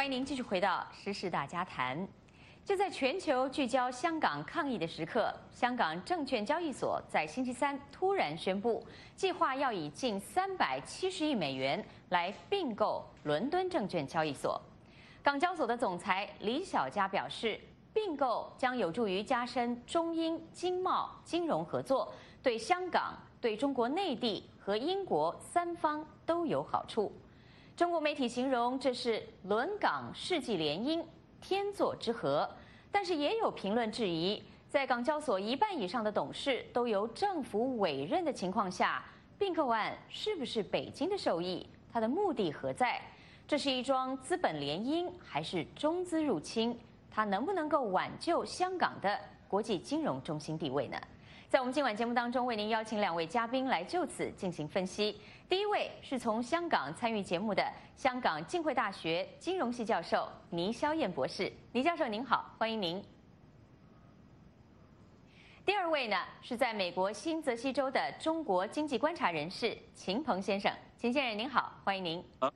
欢迎您继续回到《时事大家谈》。就在全球聚焦香港抗议的时刻，香港证券交易所在星期三突然宣布，计划要以近三百七十亿美元来并购伦敦证券交易所。港交所的总裁李小加表示，并购将有助于加深中英经贸金融合作，对香港、对中国内地和英国三方都有好处。中国媒体形容这是轮港世纪联姻，天作之合。但是也有评论质疑，在港交所一半以上的董事都由政府委任的情况下，并购案是不是北京的受益？它的目的何在？这是一桩资本联姻，还是中资入侵？它能不能够挽救香港的国际金融中心地位呢？在我们今晚节目当中，为您邀请两位嘉宾来就此进行分析。第一位是从香港参与节目的香港浸会大学金融系教授倪肖燕博士，倪教授您好，欢迎您。第二位呢是在美国新泽西州的中国经济观察人士秦鹏先生，秦先生您好，欢迎您。呃，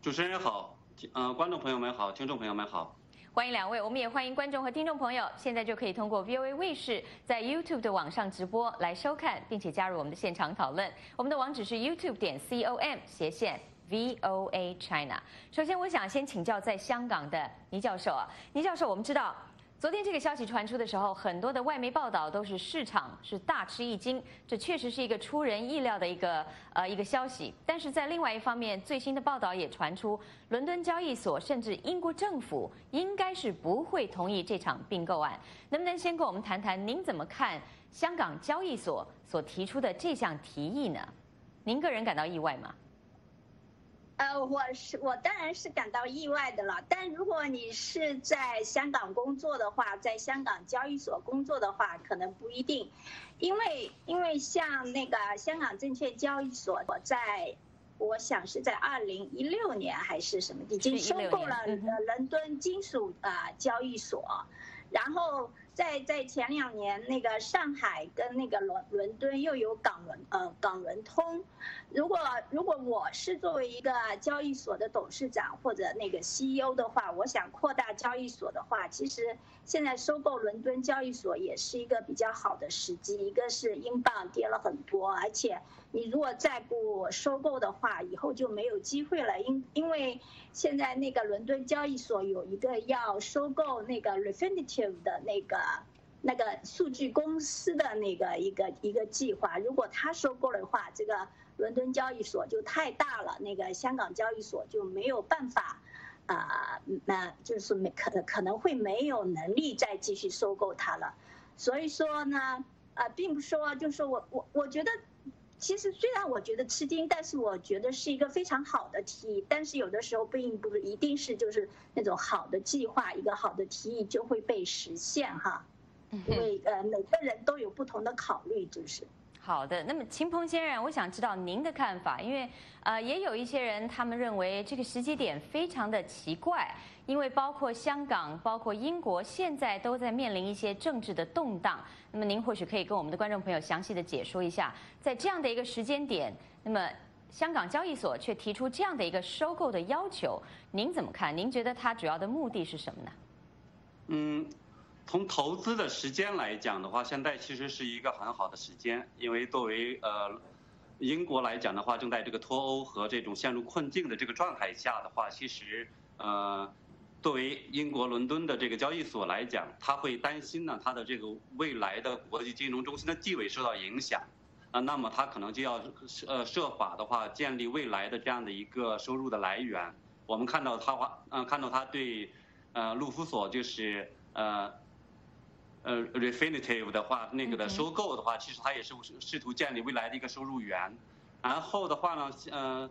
主持人好，呃，观众朋友们好，听众朋友们好。欢迎两位，我们也欢迎观众和听众朋友，现在就可以通过 VOA 卫视在 YouTube 的网上直播来收看，并且加入我们的现场讨论。我们的网址是 YouTube 点 com 斜线 VOA China。首先，我想先请教在香港的倪教授啊，倪教授，我们知道。昨天这个消息传出的时候，很多的外媒报道都是市场是大吃一惊，这确实是一个出人意料的一个呃一个消息。但是在另外一方面，最新的报道也传出，伦敦交易所甚至英国政府应该是不会同意这场并购案。能不能先跟我们谈谈，您怎么看香港交易所所提出的这项提议呢？您个人感到意外吗？呃，我是我当然是感到意外的了。但如果你是在香港工作的话，在香港交易所工作的话，可能不一定，因为因为像那个香港证券交易所，我在我想是在二零一六年还是什么，已经收购了伦敦金属啊交易所，然后。在在前两年，那个上海跟那个伦伦敦又有港伦呃港伦通，如果如果我是作为一个交易所的董事长或者那个 CEO 的话，我想扩大交易所的话，其实现在收购伦敦交易所也是一个比较好的时机。一个是英镑跌了很多，而且你如果再不收购的话，以后就没有机会了。因因为现在那个伦敦交易所有一个要收购那个 Refinitiv 的那个。那个数据公司的那个一个一个计划，如果他收购的话，这个伦敦交易所就太大了，那个香港交易所就没有办法，啊，那就是没可可能会没有能力再继续收购它了。所以说呢，啊，并不说就是我我我觉得，其实虽然我觉得吃惊，但是我觉得是一个非常好的提议。但是有的时候并不一定是就是那种好的计划，一个好的提议就会被实现哈。因为呃，每个人都有不同的考虑，就是好的。那么秦鹏先生，我想知道您的看法，因为呃，也有一些人他们认为这个时机点非常的奇怪，因为包括香港、包括英国现在都在面临一些政治的动荡。那么您或许可以跟我们的观众朋友详细的解说一下，在这样的一个时间点，那么香港交易所却提出这样的一个收购的要求，您怎么看？您觉得它主要的目的是什么呢？嗯。从投资的时间来讲的话，现在其实是一个很好的时间，因为作为呃英国来讲的话，正在这个脱欧和这种陷入困境的这个状态下的话，其实呃作为英国伦敦的这个交易所来讲，他会担心呢，他的这个未来的国际金融中心的地位受到影响啊，那么他可能就要呃设法的话建立未来的这样的一个收入的来源。我们看到他话嗯看到他对呃路夫所就是呃。呃，refinitive 的话，那个的收购的话，其实他也是试图建立未来的一个收入源。然后的话呢，呃，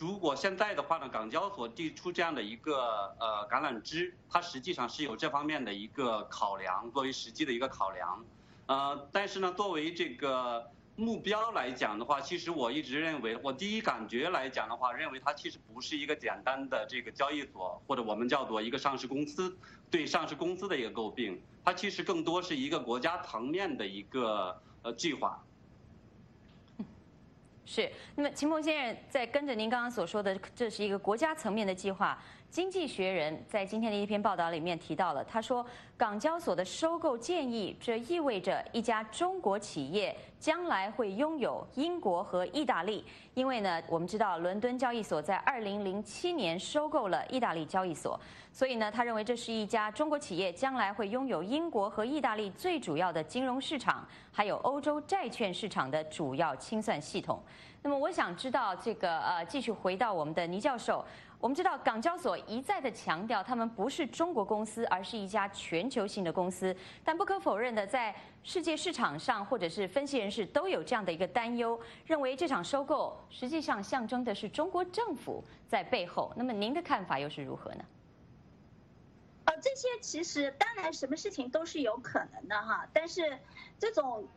如果现在的话呢，港交所递出这样的一个呃橄榄枝，它实际上是有这方面的一个考量，作为实际的一个考量。呃，但是呢，作为这个。目标来讲的话，其实我一直认为，我第一感觉来讲的话，认为它其实不是一个简单的这个交易所，或者我们叫做一个上市公司对上市公司的一个诟病，它其实更多是一个国家层面的一个呃计划。是，那么秦鹏先生在跟着您刚刚所说的，这是一个国家层面的计划，经济学人在今天的一篇报道里面提到了，他说港交所的收购建议，这意味着一家中国企业将来会拥有英国和意大利，因为呢，我们知道伦敦交易所在二零零七年收购了意大利交易所，所以呢，他认为这是一家中国企业将来会拥有英国和意大利最主要的金融市场，还有欧洲债券市场的主要清算系统。那么我想知道这个呃，继续回到我们的倪教授。我们知道港交所一再的强调，他们不是中国公司，而是一家全球性的公司。但不可否认的，在世界市场上，或者是分析人士都有这样的一个担忧，认为这场收购实际上象征的是中国政府在背后。那么您的看法又是如何呢？呃，这些其实当然什么事情都是有可能的哈，但是这种。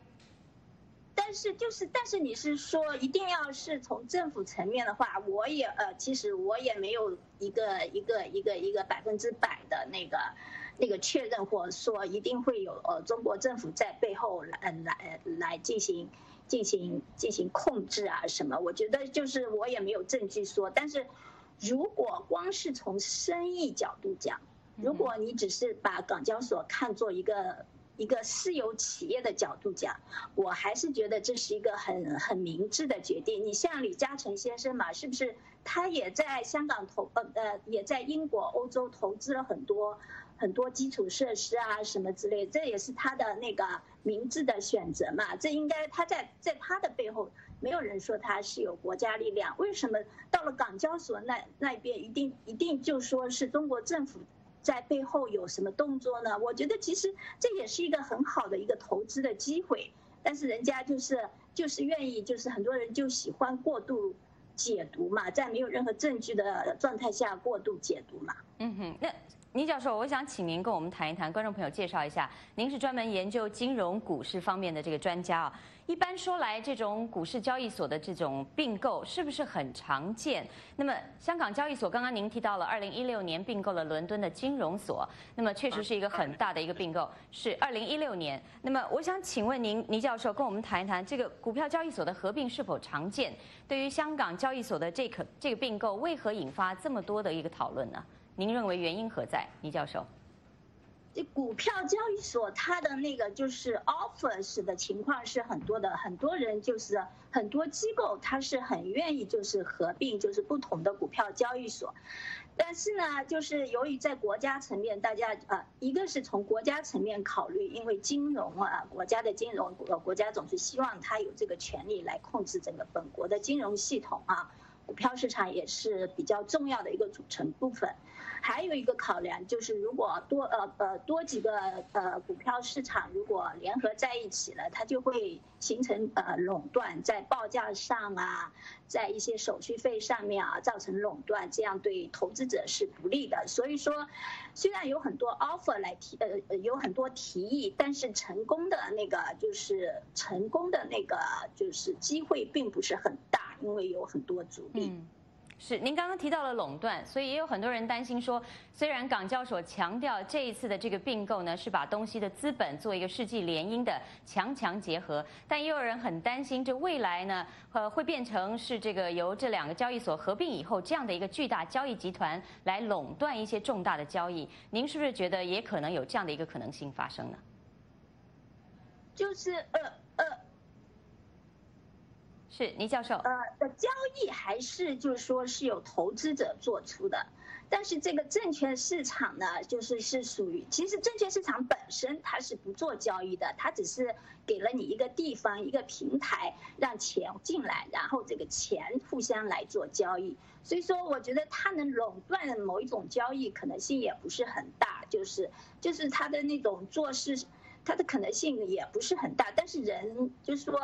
但是就是，但是你是说一定要是从政府层面的话，我也呃，其实我也没有一个一个一个一个百分之百的那个那个确认，或者说一定会有呃中国政府在背后来来来进行进行进行控制啊什么？我觉得就是我也没有证据说。但是如果光是从生意角度讲，如果你只是把港交所看作一个。一个私有企业的角度讲，我还是觉得这是一个很很明智的决定。你像李嘉诚先生嘛，是不是他也在香港投呃呃，也在英国、欧洲投资了很多很多基础设施啊什么之类，这也是他的那个明智的选择嘛。这应该他在在他的背后，没有人说他是有国家力量。为什么到了港交所那那边，一定一定就说是中国政府？在背后有什么动作呢？我觉得其实这也是一个很好的一个投资的机会，但是人家就是就是愿意，就是很多人就喜欢过度解读嘛，在没有任何证据的状态下过度解读嘛。嗯哼，那倪教授，我想请您跟我们谈一谈，观众朋友介绍一下，您是专门研究金融股市方面的这个专家啊。一般说来，这种股市交易所的这种并购是不是很常见？那么，香港交易所刚刚您提到了，二零一六年并购了伦敦的金融所，那么确实是一个很大的一个并购，是二零一六年。那么，我想请问您，倪教授跟我们谈一谈，这个股票交易所的合并是否常见？对于香港交易所的这个这个并购，为何引发这么多的一个讨论呢？您认为原因何在，倪教授？这股票交易所它的那个就是 offers 的情况是很多的，很多人就是很多机构，它是很愿意就是合并就是不同的股票交易所，但是呢，就是由于在国家层面，大家呃，一个是从国家层面考虑，因为金融啊，国家的金融国国家总是希望它有这个权利来控制整个本国的金融系统啊，股票市场也是比较重要的一个组成部分。还有一个考量就是，如果多呃呃多几个呃股票市场如果联合在一起了，它就会形成呃垄断，在报价上啊，在一些手续费上面啊造成垄断，这样对投资者是不利的。所以说，虽然有很多 offer 来提呃有很多提议，但是成功的那个就是成功的那个就是机会并不是很大，因为有很多阻力。是，您刚刚提到了垄断，所以也有很多人担心说，虽然港交所强调这一次的这个并购呢是把东西的资本做一个世纪联姻的强强结合，但也有人很担心，这未来呢，呃，会变成是这个由这两个交易所合并以后这样的一个巨大交易集团来垄断一些重大的交易。您是不是觉得也可能有这样的一个可能性发生呢？就是呃。是倪教授，呃，的交易还是就是说是有投资者做出的，但是这个证券市场呢，就是是属于，其实证券市场本身它是不做交易的，它只是给了你一个地方一个平台，让钱进来，然后这个钱互相来做交易，所以说我觉得它能垄断某一种交易可能性也不是很大，就是就是它的那种做事，它的可能性也不是很大，但是人就是说。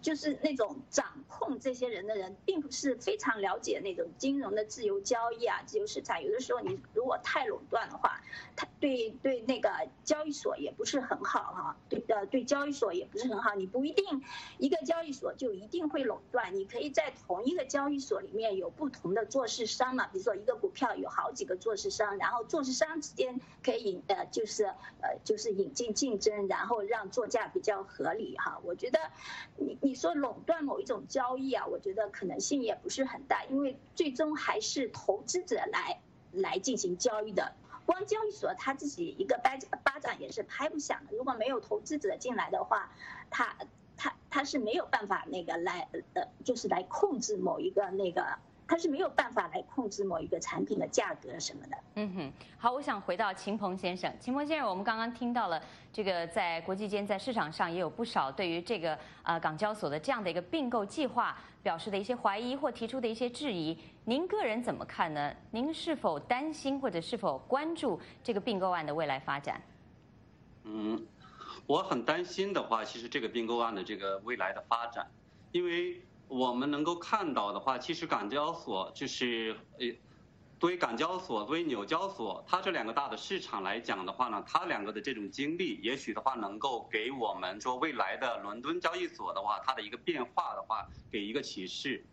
就是那种掌控这些人的人，并不是非常了解那种金融的自由交易啊、自由市场。有的时候你如果太垄断的话，它对对那个交易所也不是很好哈。对呃，对交易所也不是很好。你不一定一个交易所就一定会垄断，你可以在同一个交易所里面有不同的做市商嘛。比如说一个股票有好几个做市商，然后做市商之间可以呃就是呃就是引进竞争，然后让作价比较合理哈。我觉得你你。说垄断某一种交易啊，我觉得可能性也不是很大，因为最终还是投资者来来进行交易的。光交易所他自己一个巴巴掌也是拍不响的。如果没有投资者进来的话，他他他是没有办法那个来呃，就是来控制某一个那个。它是没有办法来控制某一个产品的价格什么的。嗯哼，好，我想回到秦鹏先生。秦鹏先生，我们刚刚听到了这个在国际间在市场上也有不少对于这个呃港交所的这样的一个并购计划表示的一些怀疑或提出的一些质疑。您个人怎么看呢？您是否担心或者是否关注这个并购案的未来发展？嗯，我很担心的话，其实这个并购案的这个未来的发展，因为。我们能够看到的话，其实港交所就是呃，作为港交所、作为纽交所，它这两个大的市场来讲的话呢，它两个的这种经历，也许的话能够给我们说未来的伦敦交易所的话，它的一个变化的话，给一个启示。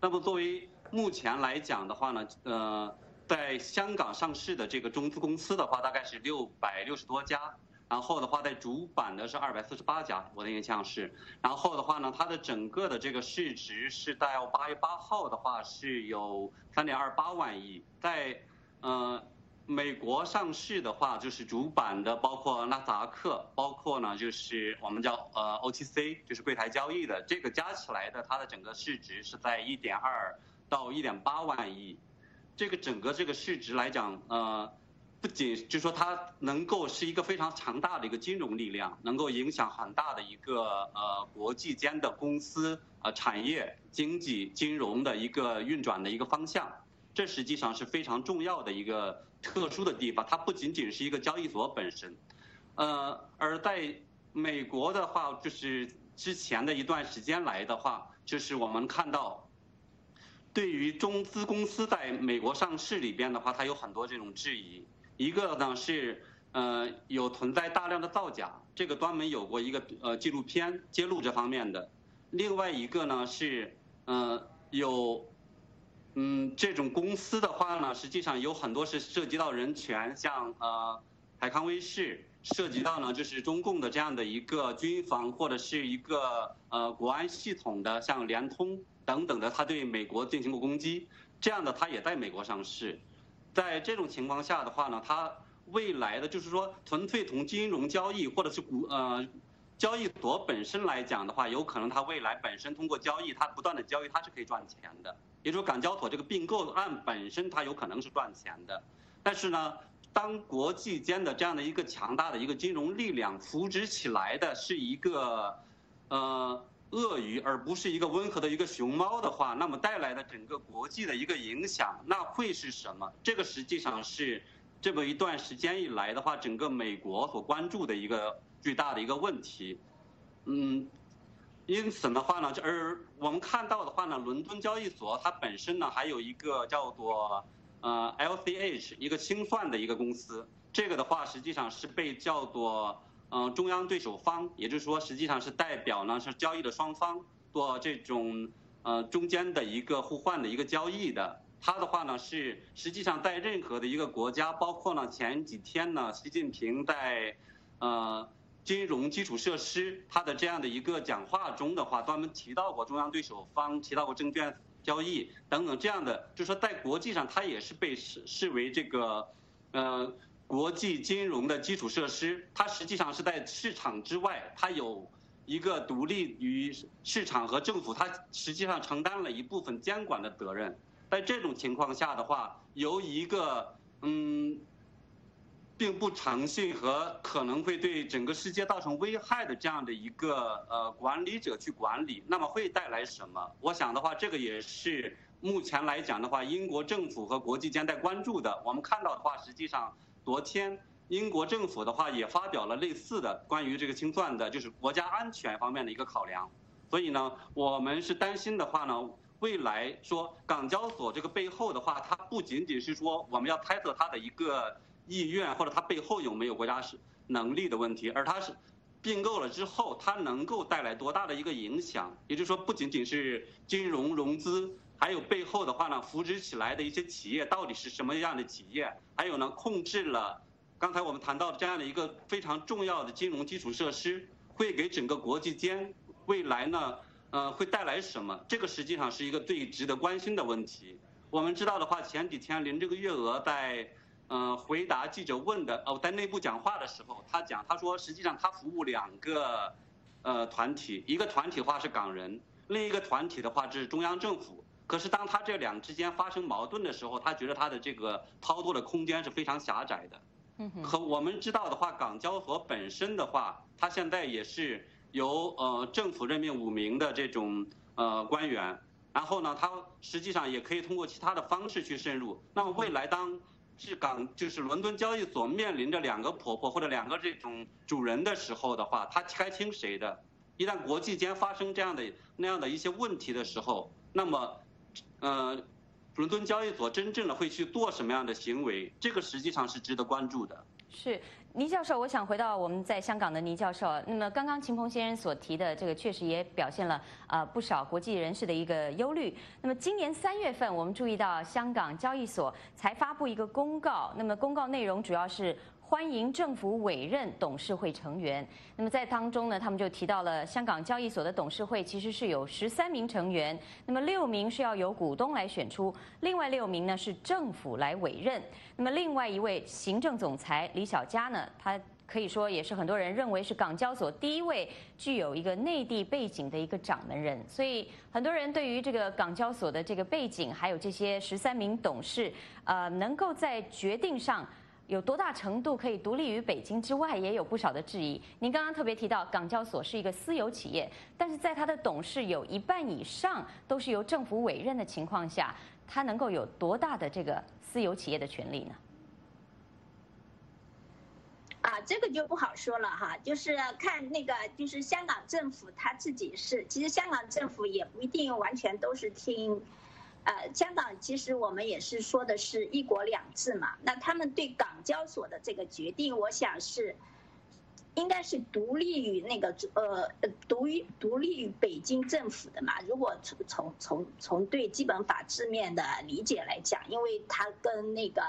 那么作为目前来讲的话呢，呃，在香港上市的这个中资公司的话，大概是六百六十多家。然后的话，在主板的是二百四十八家，我的印象是。然后的话呢，它的整个的这个市值是在八月八号的话是有三点二八万亿。在呃美国上市的话，就是主板的包括纳斯达克，包括呢就是我们叫呃 OTC，就是柜台交易的，这个加起来的它的整个市值是在一点二到一点八万亿。这个整个这个市值来讲，呃。不仅就说它能够是一个非常强大的一个金融力量，能够影响很大的一个呃国际间的公司呃产业经济金融的一个运转的一个方向，这实际上是非常重要的一个特殊的地方。它不仅仅是一个交易所本身，呃，而在美国的话，就是之前的一段时间来的话，就是我们看到，对于中资公司在美国上市里边的话，它有很多这种质疑。一个呢是，呃，有存在大量的造假，这个专门有过一个呃纪录片揭露这方面的。另外一个呢是，呃，有，嗯，这种公司的话呢，实际上有很多是涉及到人权，像呃海康威视，涉及到呢就是中共的这样的一个军防或者是一个呃国安系统的，像联通等等的，它对美国进行过攻击，这样的它也在美国上市。在这种情况下的话呢，它未来的就是说，纯粹从金融交易或者是股呃交易所本身来讲的话，有可能它未来本身通过交易，它不断的交易，它是可以赚钱的。也就是说，港交所这个并购案本身它有可能是赚钱的。但是呢，当国际间的这样的一个强大的一个金融力量扶植起来的是一个呃。鳄鱼而不是一个温和的一个熊猫的话，那么带来的整个国际的一个影响，那会是什么？这个实际上是这么一段时间以来的话，整个美国所关注的一个巨大的一个问题。嗯，因此的话呢，而我们看到的话呢，伦敦交易所它本身呢还有一个叫做呃 LCH 一个清算的一个公司，这个的话实际上是被叫做。嗯，中央对手方，也就是说，实际上是代表呢是交易的双方做这种呃中间的一个互换的一个交易的。它的话呢是实际上在任何的一个国家，包括呢前几天呢习近平在呃金融基础设施他的这样的一个讲话中的话，专门提到过中央对手方，提到过证券交易等等这样的，就是说在国际上它也是被视视为这个呃。国际金融的基础设施，它实际上是在市场之外，它有一个独立于市场和政府，它实际上承担了一部分监管的责任。在这种情况下的话，由一个嗯，并不诚信和可能会对整个世界造成危害的这样的一个呃管理者去管理，那么会带来什么？我想的话，这个也是目前来讲的话，英国政府和国际间在关注的。我们看到的话，实际上。昨天，英国政府的话也发表了类似的关于这个清算的，就是国家安全方面的一个考量。所以呢，我们是担心的话呢，未来说港交所这个背后的话，它不仅仅是说我们要猜测它的一个意愿或者它背后有没有国家是能力的问题，而它是并购了之后，它能够带来多大的一个影响？也就是说，不仅仅是金融融资。还有背后的话呢，扶植起来的一些企业到底是什么样的企业？还有呢，控制了刚才我们谈到的这样的一个非常重要的金融基础设施，会给整个国际间未来呢，呃，会带来什么？这个实际上是一个最值得关心的问题。我。们知道的话，前几天林这个月娥在嗯回答记者问的哦，在内部讲话的时候，他讲他说实际上他服务两个呃团体，一个团体的话是港人，另一个团体的话是中央政府。可是当他这两之间发生矛盾的时候，他觉得他的这个操作的空间是非常狭窄的。可我们知道的话，港交所本身的话，它现在也是由呃政府任命五名的这种呃官员，然后呢，它实际上也可以通过其他的方式去渗入。那么未来当是港就是伦敦交易所面临着两个婆婆或者两个这种主人的时候的话，他该听谁的？一旦国际间发生这样的那样的一些问题的时候，那么，呃。伦敦交易所真正的会去做什么样的行为？这个实际上是值得关注的。是倪教授，我想回到我们在香港的倪教授。那么刚刚秦鹏先生所提的这个，确实也表现了呃不少国际人士的一个忧虑。那么今年三月份，我们注意到香港交易所才发布一个公告，那么公告内容主要是。欢迎政府委任董事会成员。那么在当中呢，他们就提到了香港交易所的董事会其实是有十三名成员，那么六名是要由股东来选出，另外六名呢是政府来委任。那么另外一位行政总裁李小加呢，他可以说也是很多人认为是港交所第一位具有一个内地背景的一个掌门人。所以很多人对于这个港交所的这个背景，还有这些十三名董事，呃，能够在决定上。有多大程度可以独立于北京之外，也有不少的质疑。您刚刚特别提到，港交所是一个私有企业，但是在它的董事有一半以上都是由政府委任的情况下，它能够有多大的这个私有企业的权利呢？啊，这个就不好说了哈，就是看那个，就是香港政府他自己是，其实香港政府也不一定完全都是听。呃，香港其实我们也是说的是一国两制嘛，那他们对港交所的这个决定，我想是，应该是独立于那个呃独于独立于北京政府的嘛。如果从从从从对基本法字面的理解来讲，因为它跟那个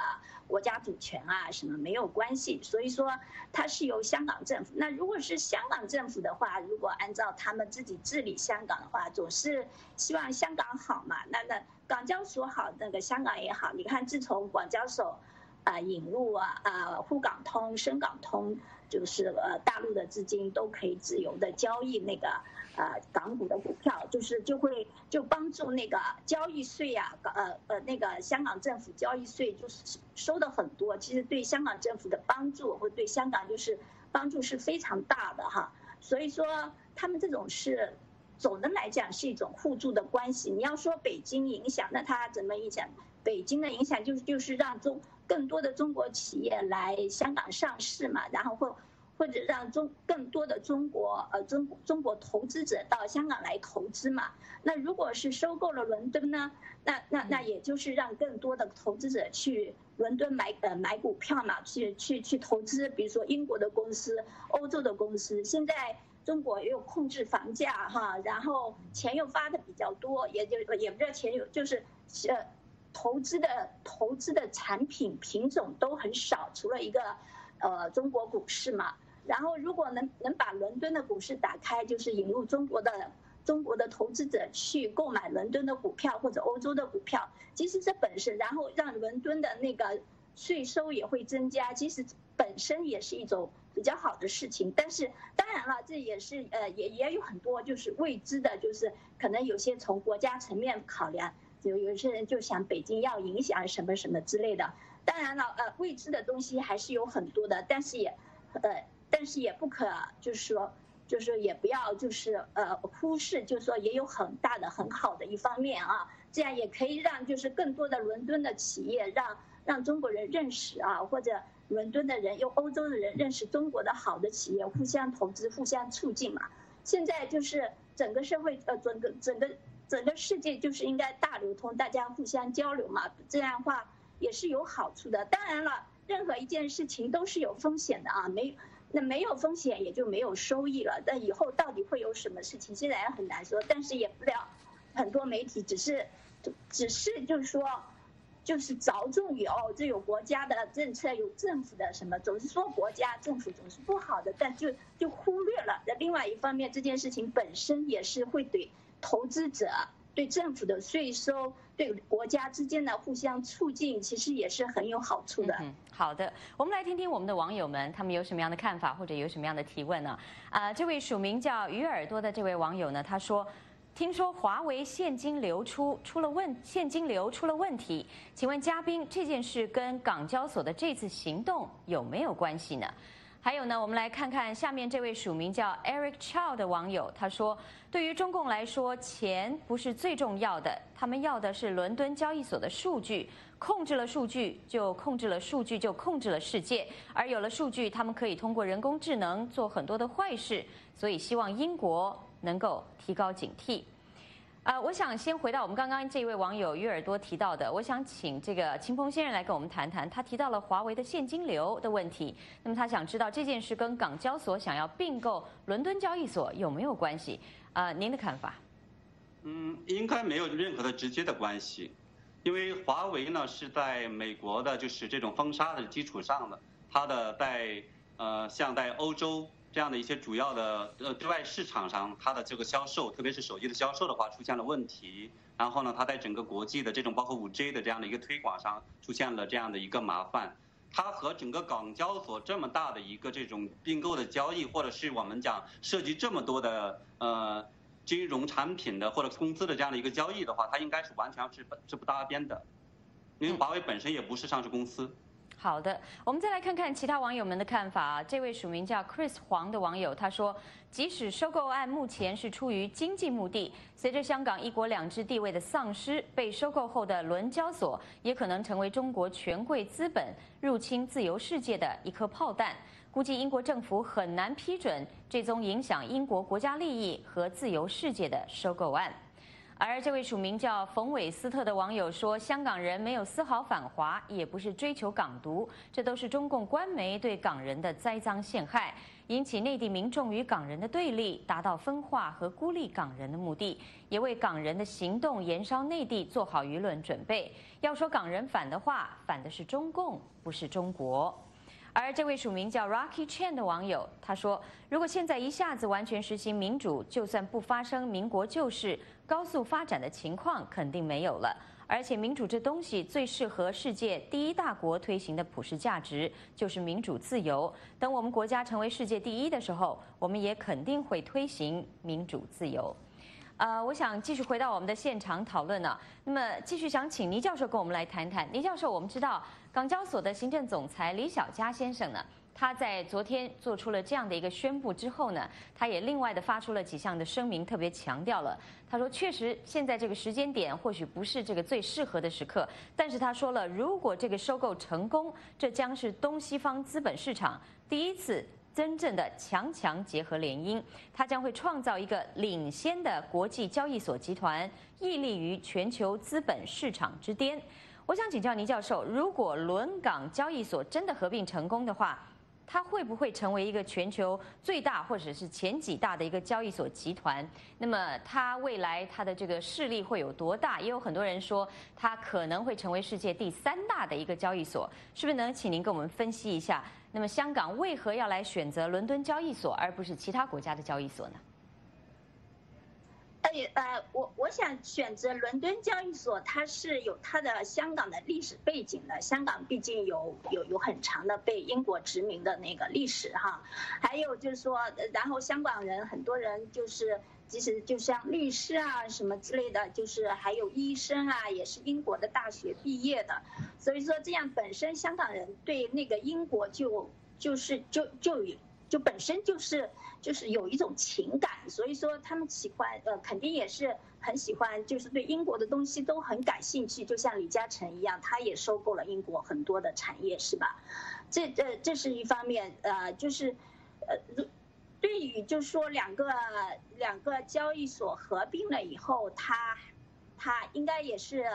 国家主权啊什么没有关系，所以说它是由香港政府。那如果是香港政府的话，如果按照他们自己治理香港的话，总是希望香港好嘛，那那。港交所好，那个香港也好。你看，自从港交所啊引入啊啊沪港通、深港通，就是呃大陆的资金都可以自由的交易那个呃港股的股票，就是就会就帮助那个交易税呀，呃呃那个香港政府交易税就是收的很多。其实对香港政府的帮助或对香港就是帮助是非常大的哈。所以说他们这种是。总的来讲是一种互助的关系。你要说北京影响，那它怎么影响？北京的影响就是就是让中更多的中国企业来香港上市嘛，然后或或者让中更多的中国呃中中国投资者到香港来投资嘛。那如果是收购了伦敦呢？那那那也就是让更多的投资者去伦敦买呃买股票嘛，去去去投资，比如说英国的公司、欧洲的公司，现在。中国又控制房价哈，然后钱又发的比较多，也就也不知道钱有就是，呃，投资的投资的产品品种都很少，除了一个，呃，中国股市嘛。然后如果能能把伦敦的股市打开，就是引入中国的中国的投资者去购买伦敦的股票或者欧洲的股票，其实这本身，然后让伦敦的那个税收也会增加，其实本身也是一种。比较好的事情，但是当然了，这也是呃也也有很多就是未知的，就是可能有些从国家层面考量，有有些人就想北京要影响什么什么之类的。当然了，呃，未知的东西还是有很多的，但是也，呃，但是也不可就是说，就是也不要就是呃忽视，就是说也有很大的很好的一方面啊，这样也可以让就是更多的伦敦的企业让让中国人认识啊，或者。伦敦的人，用欧洲的人认识中国的好的企业，互相投资，互相促进嘛。现在就是整个社会，呃，整个整个整个世界就是应该大流通，大家互相交流嘛。这样的话也是有好处的。当然了，任何一件事情都是有风险的啊，没那没有风险也就没有收益了。但以后到底会有什么事情，现在也很难说。但是也不了，很多媒体只是，只是就是说。就是着重于哦，这有国家的政策，有政府的什么，总是说国家政府总是不好的，但就就忽略了。那另外一方面，这件事情本身也是会对投资者对政府的税收、对国家之间的互相促进，其实也是很有好处的。嗯，好的，我们来听听我们的网友们他们有什么样的看法，或者有什么样的提问呢？啊，这位署名叫鱼耳朵的这位网友呢，他说。听说华为现金流出出了问，现金流出了问题，请问嘉宾，这件事跟港交所的这次行动有没有关系呢？还有呢，我们来看看下面这位署名叫 Eric Chow 的网友，他说，对于中共来说，钱不是最重要的，他们要的是伦敦交易所的数据，控制了数据就控制了数据就控制了世界，而有了数据，他们可以通过人工智能做很多的坏事，所以希望英国。能够提高警惕。呃，我想先回到我们刚刚这位网友鱼耳朵提到的，我想请这个秦鹏先生来跟我们谈谈。他提到了华为的现金流的问题，那么他想知道这件事跟港交所想要并购伦敦交易所有没有关系？啊，您的看法？嗯，应该没有任何的直接的关系，因为华为呢是在美国的就是这种封杀的基础上的，它的在呃像在欧洲。这样的一些主要的呃对外市场上，它的这个销售，特别是手机的销售的话，出现了问题。然后呢，它在整个国际的这种包括五 G 的这样的一个推广上，出现了这样的一个麻烦。它和整个港交所这么大的一个这种并购的交易，或者是我们讲涉及这么多的呃金融产品的或者公司的这样的一个交易的话，它应该是完全是不是不搭边的，因为华为本身也不是上市公司。好的，我们再来看看其他网友们的看法。啊这位署名叫 Chris 黄的网友他说：“即使收购案目前是出于经济目的，随着香港一国两制地位的丧失，被收购后的伦交所也可能成为中国权贵资本入侵自由世界的一颗炮弹。估计英国政府很难批准这宗影响英国国家利益和自由世界的收购案。”而这位署名叫冯韦斯特的网友说：“香港人没有丝毫反华，也不是追求港独，这都是中共官媒对港人的栽赃陷害，引起内地民众与港人的对立，达到分化和孤立港人的目的，也为港人的行动延烧内地做好舆论准备。要说港人反的话，反的是中共，不是中国。”而这位署名叫 Rocky Chen 的网友他说：“如果现在一下子完全实行民主，就算不发生民国旧事，高速发展的情况肯定没有了。而且民主这东西最适合世界第一大国推行的普世价值就是民主自由。等我们国家成为世界第一的时候，我们也肯定会推行民主自由。”呃，我想继续回到我们的现场讨论呢。那么，继续想请倪教授跟我们来谈谈。倪教授，我们知道港交所的行政总裁李小加先生呢，他在昨天做出了这样的一个宣布之后呢，他也另外的发出了几项的声明，特别强调了，他说确实现在这个时间点或许不是这个最适合的时刻，但是他说了，如果这个收购成功，这将是东西方资本市场第一次。真正的强强结合联姻，它将会创造一个领先的国际交易所集团，屹立于全球资本市场之巅。我想请教倪教授，如果伦港交易所真的合并成功的话，它会不会成为一个全球最大或者是前几大的一个交易所集团？那么它未来它的这个势力会有多大？也有很多人说它可能会成为世界第三大的一个交易所，是不是能请您给我们分析一下？那么香港为何要来选择伦敦交易所，而不是其他国家的交易所呢？呃，我我想选择伦敦交易所，它是有它的香港的历史背景的。香港毕竟有有有很长的被英国殖民的那个历史哈。还有就是说，然后香港人很多人就是，即使就像律师啊什么之类的，就是还有医生啊，也是英国的大学毕业的。所以说这样本身香港人对那个英国就就是就就有就本身就是。就是有一种情感，所以说他们喜欢，呃，肯定也是很喜欢，就是对英国的东西都很感兴趣。就像李嘉诚一样，他也收购了英国很多的产业，是吧？这这这是一方面，呃，就是，呃，对于就是说两个两个交易所合并了以后，它它应该也是。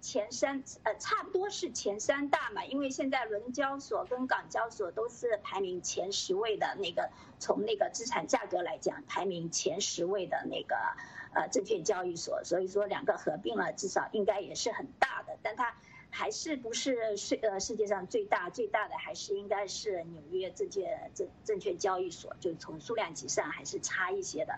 前三呃差不多是前三大嘛，因为现在伦交所跟港交所都是排名前十位的那个，从那个资产价格来讲，排名前十位的那个呃证券交易所，所以说两个合并了，至少应该也是很大的，但它还是不是世呃世界上最大最大的，还是应该是纽约证券证证券交易所，就从数量级上还是差一些的，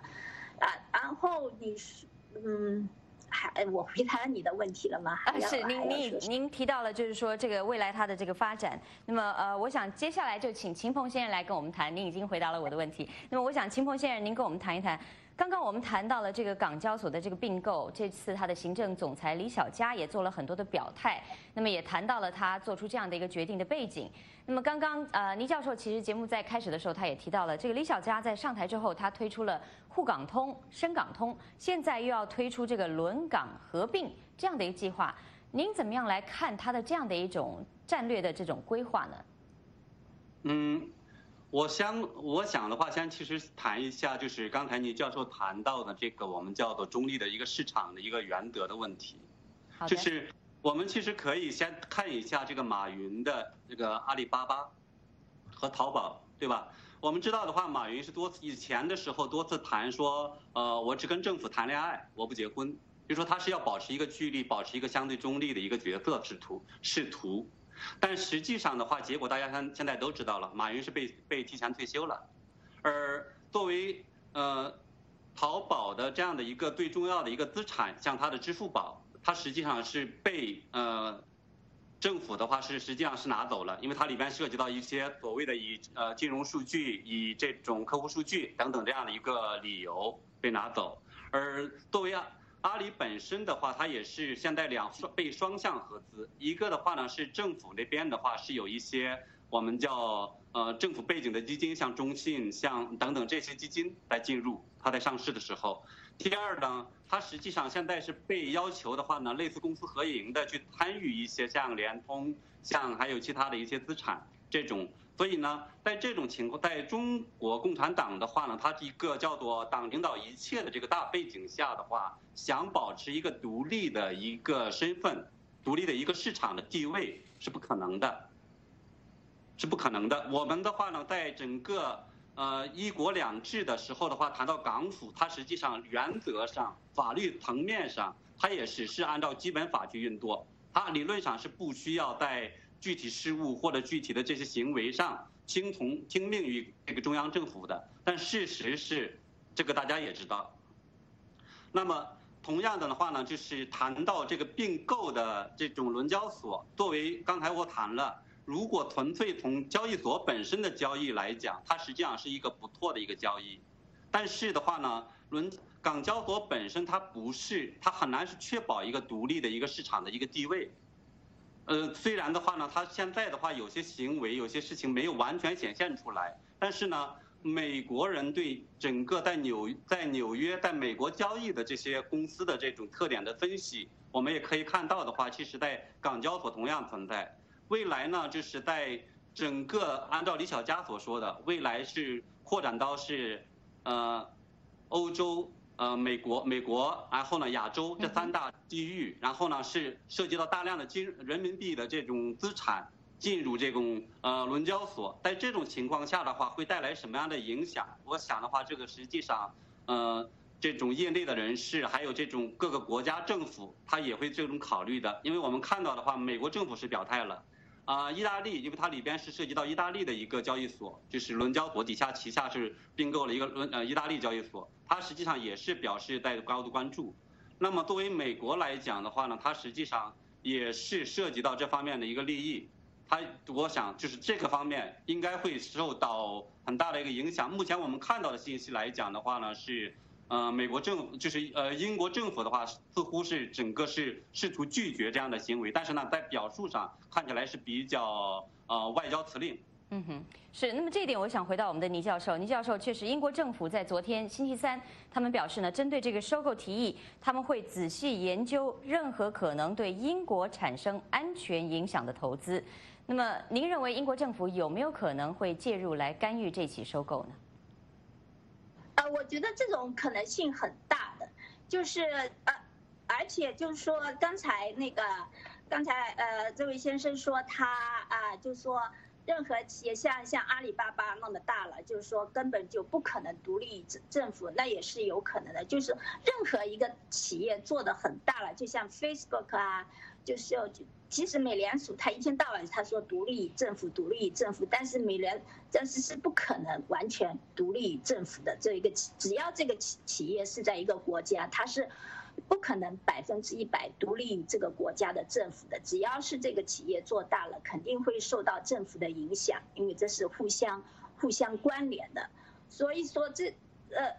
啊，然后你是嗯。还我回答你的问题了吗？啊，是您您您提到了，就是说这个未来它的这个发展。那么呃，我想接下来就请秦鹏先生来跟我们谈。您已经回答了我的问题。那么我想秦鹏先生，您跟我们谈一谈。刚刚我们谈到了这个港交所的这个并购，这次他的行政总裁李小加也做了很多的表态，那么也谈到了他做出这样的一个决定的背景。那么刚刚呃倪教授其实节目在开始的时候他也提到了，这个李小加在上台之后，他推出了沪港通、深港通，现在又要推出这个轮港合并这样的一个计划，您怎么样来看他的这样的一种战略的这种规划呢？嗯。我想，我想的话，先其实谈一下，就是刚才倪教授谈到的这个我们叫做中立的一个市场的一个原则的问题。就是我们其实可以先看一下这个马云的这个阿里巴巴和淘宝，对吧？我们知道的话，马云是多次以前的时候多次谈说，呃，我只跟政府谈恋爱，我不结婚，就说他是要保持一个距离，保持一个相对中立的一个角色，试图试图。但实际上的话，结果大家现现在都知道了，马云是被被提前退休了，而作为呃淘宝的这样的一个最重要的一个资产，像它的支付宝，它实际上是被呃政府的话是实际上是拿走了，因为它里边涉及到一些所谓的以呃金融数据、以这种客户数据等等这样的一个理由被拿走，而作为。阿里本身的话，它也是现在两双被双向合资，一个的话呢是政府那边的话是有一些我们叫呃政府背景的基金，像中信、像等等这些基金来进入，它在上市的时候。第二呢，它实际上现在是被要求的话呢，类似公司合营的去参与一些像联通、像还有其他的一些资产这种。所以呢，在这种情况，在中国共产党的话呢，它是一个叫做党领导一切的这个大背景下的话，想保持一个独立的一个身份、独立的一个市场的地位是不可能的，是不可能的。我们的话呢，在整个呃一国两制的时候的话，谈到港府，它实际上原则上、法律层面上，它也只是按照基本法去运作，它理论上是不需要在。具体事务或者具体的这些行为上听从听命于这个中央政府的，但事实是，这个大家也知道。那么同样的话呢，就是谈到这个并购的这种伦交所，作为刚才我谈了，如果纯粹从交易所本身的交易来讲，它实际上是一个不错的一个交易，但是的话呢，轮港交所本身它不是，它很难是确保一个独立的一个市场的一个地位。呃，虽然的话呢，它现在的话有些行为、有些事情没有完全显现出来，但是呢，美国人对整个在纽在纽约在美国交易的这些公司的这种特点的分析，我们也可以看到的话，其实在港交所同样存在。未来呢，就是在整个按照李小佳所说的，未来是扩展到是呃欧洲。呃，美国、美国，然后呢，亚洲这三大地域，然后呢是涉及到大量的金人民币的这种资产进入这种呃伦交所，在这种情况下的话，会带来什么样的影响？我想的话，这个实际上，呃，这种业内的人士，还有这种各个国家政府，他也会这种考虑的，因为我们看到的话，美国政府是表态了。啊，意大利，因为它里边是涉及到意大利的一个交易所，就是伦交所底下旗下是并购了一个伦呃意大利交易所，它实际上也是表示在高度关注。那么作为美国来讲的话呢，它实际上也是涉及到这方面的一个利益，它我想就是这个方面应该会受到很大的一个影响。目前我们看到的信息来讲的话呢是。呃，美国政就是呃，英国政府的话，似乎是整个是试图拒绝这样的行为，但是呢，在表述上看起来是比较呃外交辞令。嗯哼，是。那么这一点，我想回到我们的倪教授。倪教授确实，英国政府在昨天星期三，他们表示呢，针对这个收购提议，他们会仔细研究任何可能对英国产生安全影响的投资。那么，您认为英国政府有没有可能会介入来干预这起收购呢？呃，我觉得这种可能性很大的，就是呃，而且就是说，刚才那个，刚才呃，这位先生说他啊，就说，任何企业像像阿里巴巴那么大了，就是说根本就不可能独立政政府，那也是有可能的。就是任何一个企业做的很大了，就像 Facebook 啊，就是要就。其实美联储他一天到晚他说独立政府独立政府，但是美联但是是不可能完全独立政府的这一个，只要这个企企业是在一个国家，它是不可能百分之一百独立于这个国家的政府的。只要是这个企业做大了，肯定会受到政府的影响，因为这是互相互相关联的。所以说这呃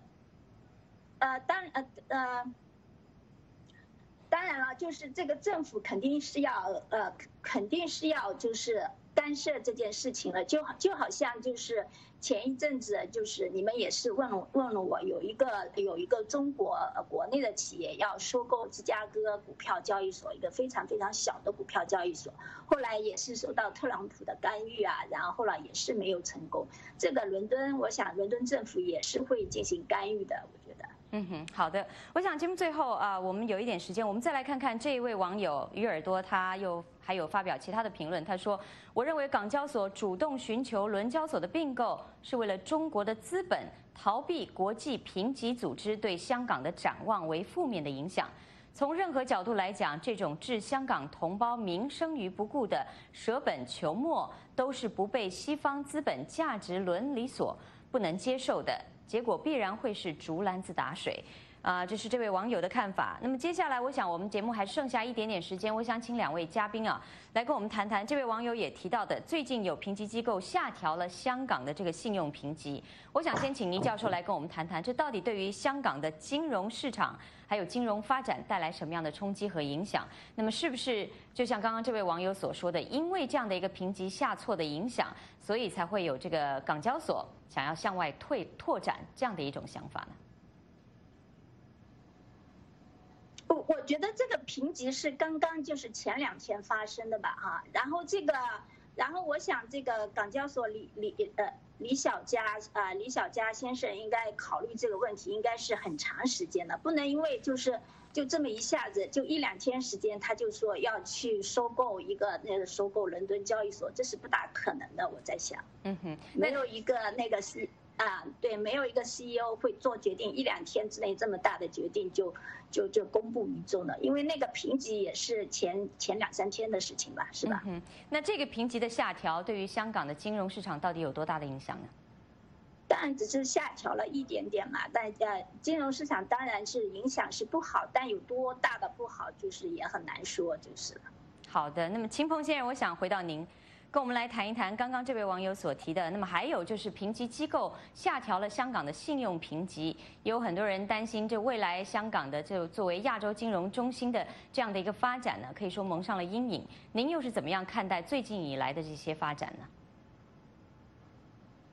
呃当呃呃当然了，就是这个政府肯定是要呃肯定是要就是干涉这件事情了，就就好像就是。前一阵子就是你们也是问了问了我，有一个有一个中国国内的企业要收购芝加哥股票交易所，一个非常非常小的股票交易所，后来也是受到特朗普的干预啊，然后后来也是没有成功。这个伦敦，我想伦敦政府也是会进行干预的，我觉得。嗯哼，好的。我想节目最后啊，我们有一点时间，我们再来看看这一位网友鱼耳朵，他又还有发表其他的评论。他说：“我认为港交所主动寻求伦交所的并购，是为了中国的资本逃避国际评级组织对香港的展望为负面的影响。从任何角度来讲，这种置香港同胞民生于不顾的舍本求末，都是不被西方资本价值伦理所不能接受的。”结果必然会是竹篮子打水，啊，这是这位网友的看法。那么接下来，我想我们节目还剩下一点点时间，我想请两位嘉宾啊，来跟我们谈谈。这位网友也提到的，最近有评级机构下调了香港的这个信用评级。我想先请倪教授来跟我们谈谈，这到底对于香港的金融市场还有金融发展带来什么样的冲击和影响？那么是不是就像刚刚这位网友所说的，因为这样的一个评级下挫的影响，所以才会有这个港交所？想要向外退拓展这样的一种想法呢？我我觉得这个评级是刚刚就是前两天发生的吧，哈。然后这个，然后我想这个港交所李李呃李小加啊李小加先生应该考虑这个问题，应该是很长时间的，不能因为就是。就这么一下子，就一两天时间，他就说要去收购一个那个收购伦敦交易所，这是不大可能的。我在想，嗯哼，没有一个那个 C 啊，对，没有一个 CEO 会做决定，一两天之内这么大的决定就就就公布于众了。因为那个评级也是前前两三天的事情吧，是吧？嗯那这个评级的下调对于香港的金融市场到底有多大的影响呢？当然只是下调了一点点嘛，但呃，金融市场当然是影响是不好，但有多大的不好，就是也很难说，就是了。好的，那么秦鹏先生，我想回到您，跟我们来谈一谈刚刚这位网友所提的。那么还有就是评级机构下调了香港的信用评级，有很多人担心，这未来香港的这作为亚洲金融中心的这样的一个发展呢，可以说蒙上了阴影。您又是怎么样看待最近以来的这些发展呢？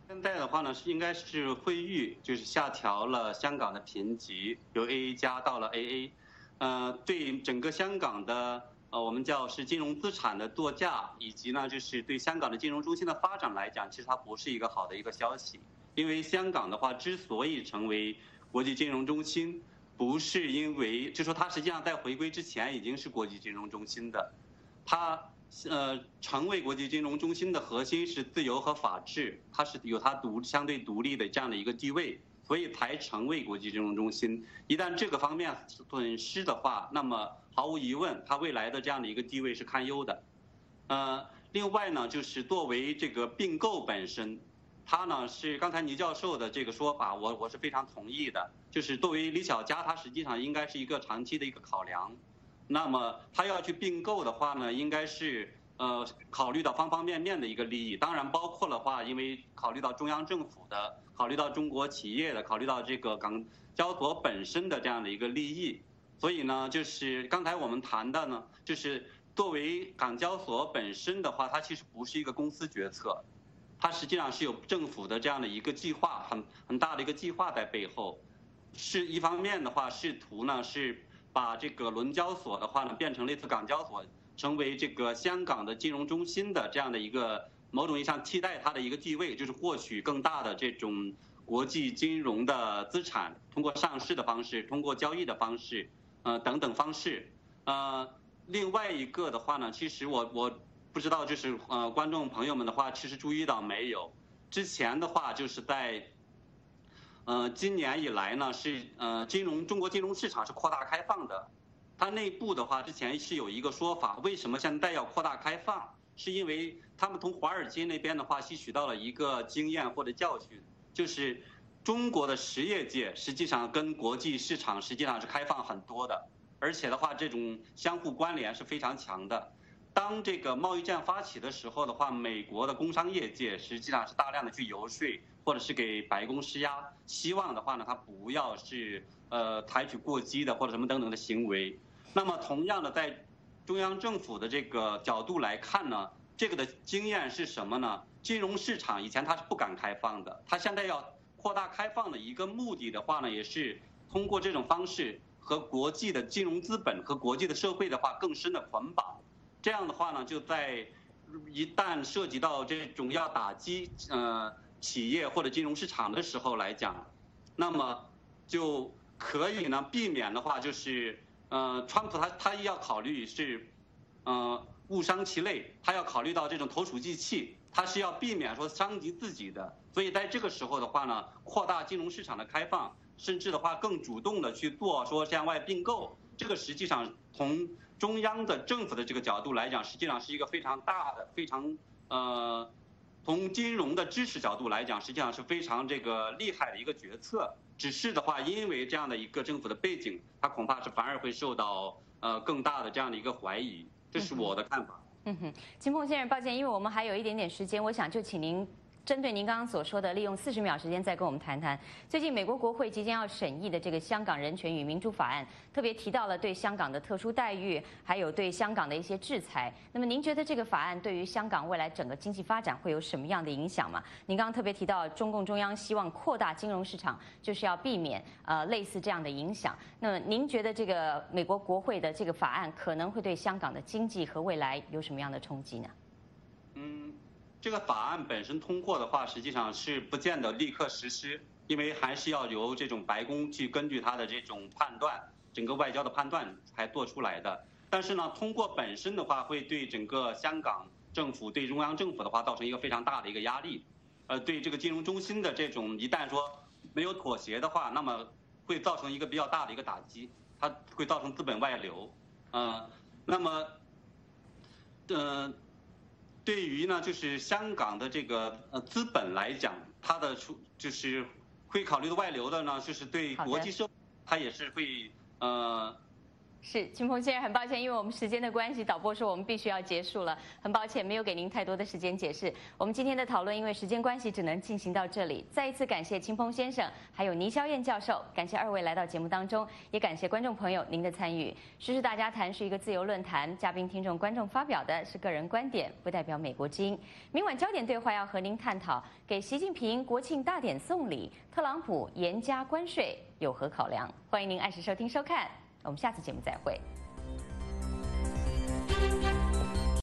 现在的话呢，是应该是惠誉就是下调了香港的评级，由 AA 加到了 AA，呃，对整个香港的呃我们叫是金融资产的作价，以及呢就是对香港的金融中心的发展来讲，其实它不是一个好的一个消息，因为香港的话之所以成为国际金融中心，不是因为就说它实际上在回归之前已经是国际金融中心的，它。呃，成为国际金融中心的核心是自由和法治，它是有它独相对独立的这样的一个地位，所以才成为国际金融中心。一旦这个方面损失的话，那么毫无疑问，它未来的这样的一个地位是堪忧的。呃，另外呢，就是作为这个并购本身，它呢是刚才倪教授的这个说法，我我是非常同意的。就是作为李小加，它实际上应该是一个长期的一个考量。那么他要去并购的话呢，应该是呃考虑到方方面面的一个利益，当然包括的话，因为考虑到中央政府的，考虑到中国企业的，考虑到这个港交所本身的这样的一个利益，所以呢，就是刚才我们谈的呢，就是作为港交所本身的话，它其实不是一个公司决策，它实际上是有政府的这样的一个计划，很很大的一个计划在背后，是一方面的话，试图呢是。把这个伦交所的话呢，变成类似港交所，成为这个香港的金融中心的这样的一个某种意义上替代它的一个地位，就是获取更大的这种国际金融的资产，通过上市的方式，通过交易的方式，呃等等方式。呃，另外一个的话呢，其实我我不知道，就是呃观众朋友们的话，其实注意到没有？之前的话就是在。呃，今年以来呢，是呃，金融中国金融市场是扩大开放的。它内部的话，之前是有一个说法，为什么现在要扩大开放？是因为他们从华尔街那边的话吸取到了一个经验或者教训，就是中国的实业界实际上跟国际市场实际上是开放很多的。而且的话，这种相互关联是非常强的。当这个贸易战发起的时候的话，美国的工商业界实际上是大量的去游说，或者是给白宫施压，希望的话呢，他不要是呃采取过激的或者什么等等的行为。那么同样的，在中央政府的这个角度来看呢，这个的经验是什么呢？金融市场以前它是不敢开放的，它现在要扩大开放的一个目的的话呢，也是通过这种方式和国际的金融资本和国际的社会的话更深的捆绑。这样的话呢，就在一旦涉及到这种要打击呃企业或者金融市场的时候来讲，那么就可以呢避免的话就是。呃，川普他他要考虑是，呃，误伤其类，他要考虑到这种投鼠忌器，他是要避免说伤及自己的，所以在这个时候的话呢，扩大金融市场的开放，甚至的话更主动的去做说向外并购，这个实际上从中央的政府的这个角度来讲，实际上是一个非常大的、非常呃，从金融的支持角度来讲，实际上是非常这个厉害的一个决策。只是的话，因为这样的一个政府的背景，它恐怕是反而会受到呃更大的这样的一个怀疑，这是我的看法。嗯哼，金凤先生，抱歉，因为我们还有一点点时间，我想就请您。针对您刚刚所说的，利用四十秒时间再跟我们谈谈最近美国国会即将要审议的这个《香港人权与民主法案》，特别提到了对香港的特殊待遇，还有对香港的一些制裁。那么您觉得这个法案对于香港未来整个经济发展会有什么样的影响吗？您刚刚特别提到中共中央希望扩大金融市场，就是要避免呃类似这样的影响。那么您觉得这个美国国会的这个法案可能会对香港的经济和未来有什么样的冲击呢？嗯这个法案本身通过的话，实际上是不见得立刻实施，因为还是要由这种白宫去根据他的这种判断，整个外交的判断才做出来的。但是呢，通过本身的话，会对整个香港政府、对中央政府的话，造成一个非常大的一个压力。呃，对这个金融中心的这种，一旦说没有妥协的话，那么会造成一个比较大的一个打击，它会造成资本外流。嗯，那么，嗯。对于呢，就是香港的这个呃资本来讲，它的出就是会考虑的外流的呢，就是对国际社，它也是会呃。是秦鹏先生，很抱歉，因为我们时间的关系，导播说我们必须要结束了，很抱歉没有给您太多的时间解释。我们今天的讨论因为时间关系只能进行到这里。再一次感谢秦鹏先生，还有倪霄燕教授，感谢二位来到节目当中，也感谢观众朋友您的参与。时事大家谈是一个自由论坛，嘉宾、听众、观众发表的是个人观点，不代表美国之音。明晚焦点对话要和您探讨，给习近平国庆大典送礼，特朗普严加关税有何考量？欢迎您按时收听收看。我们下次节目再会。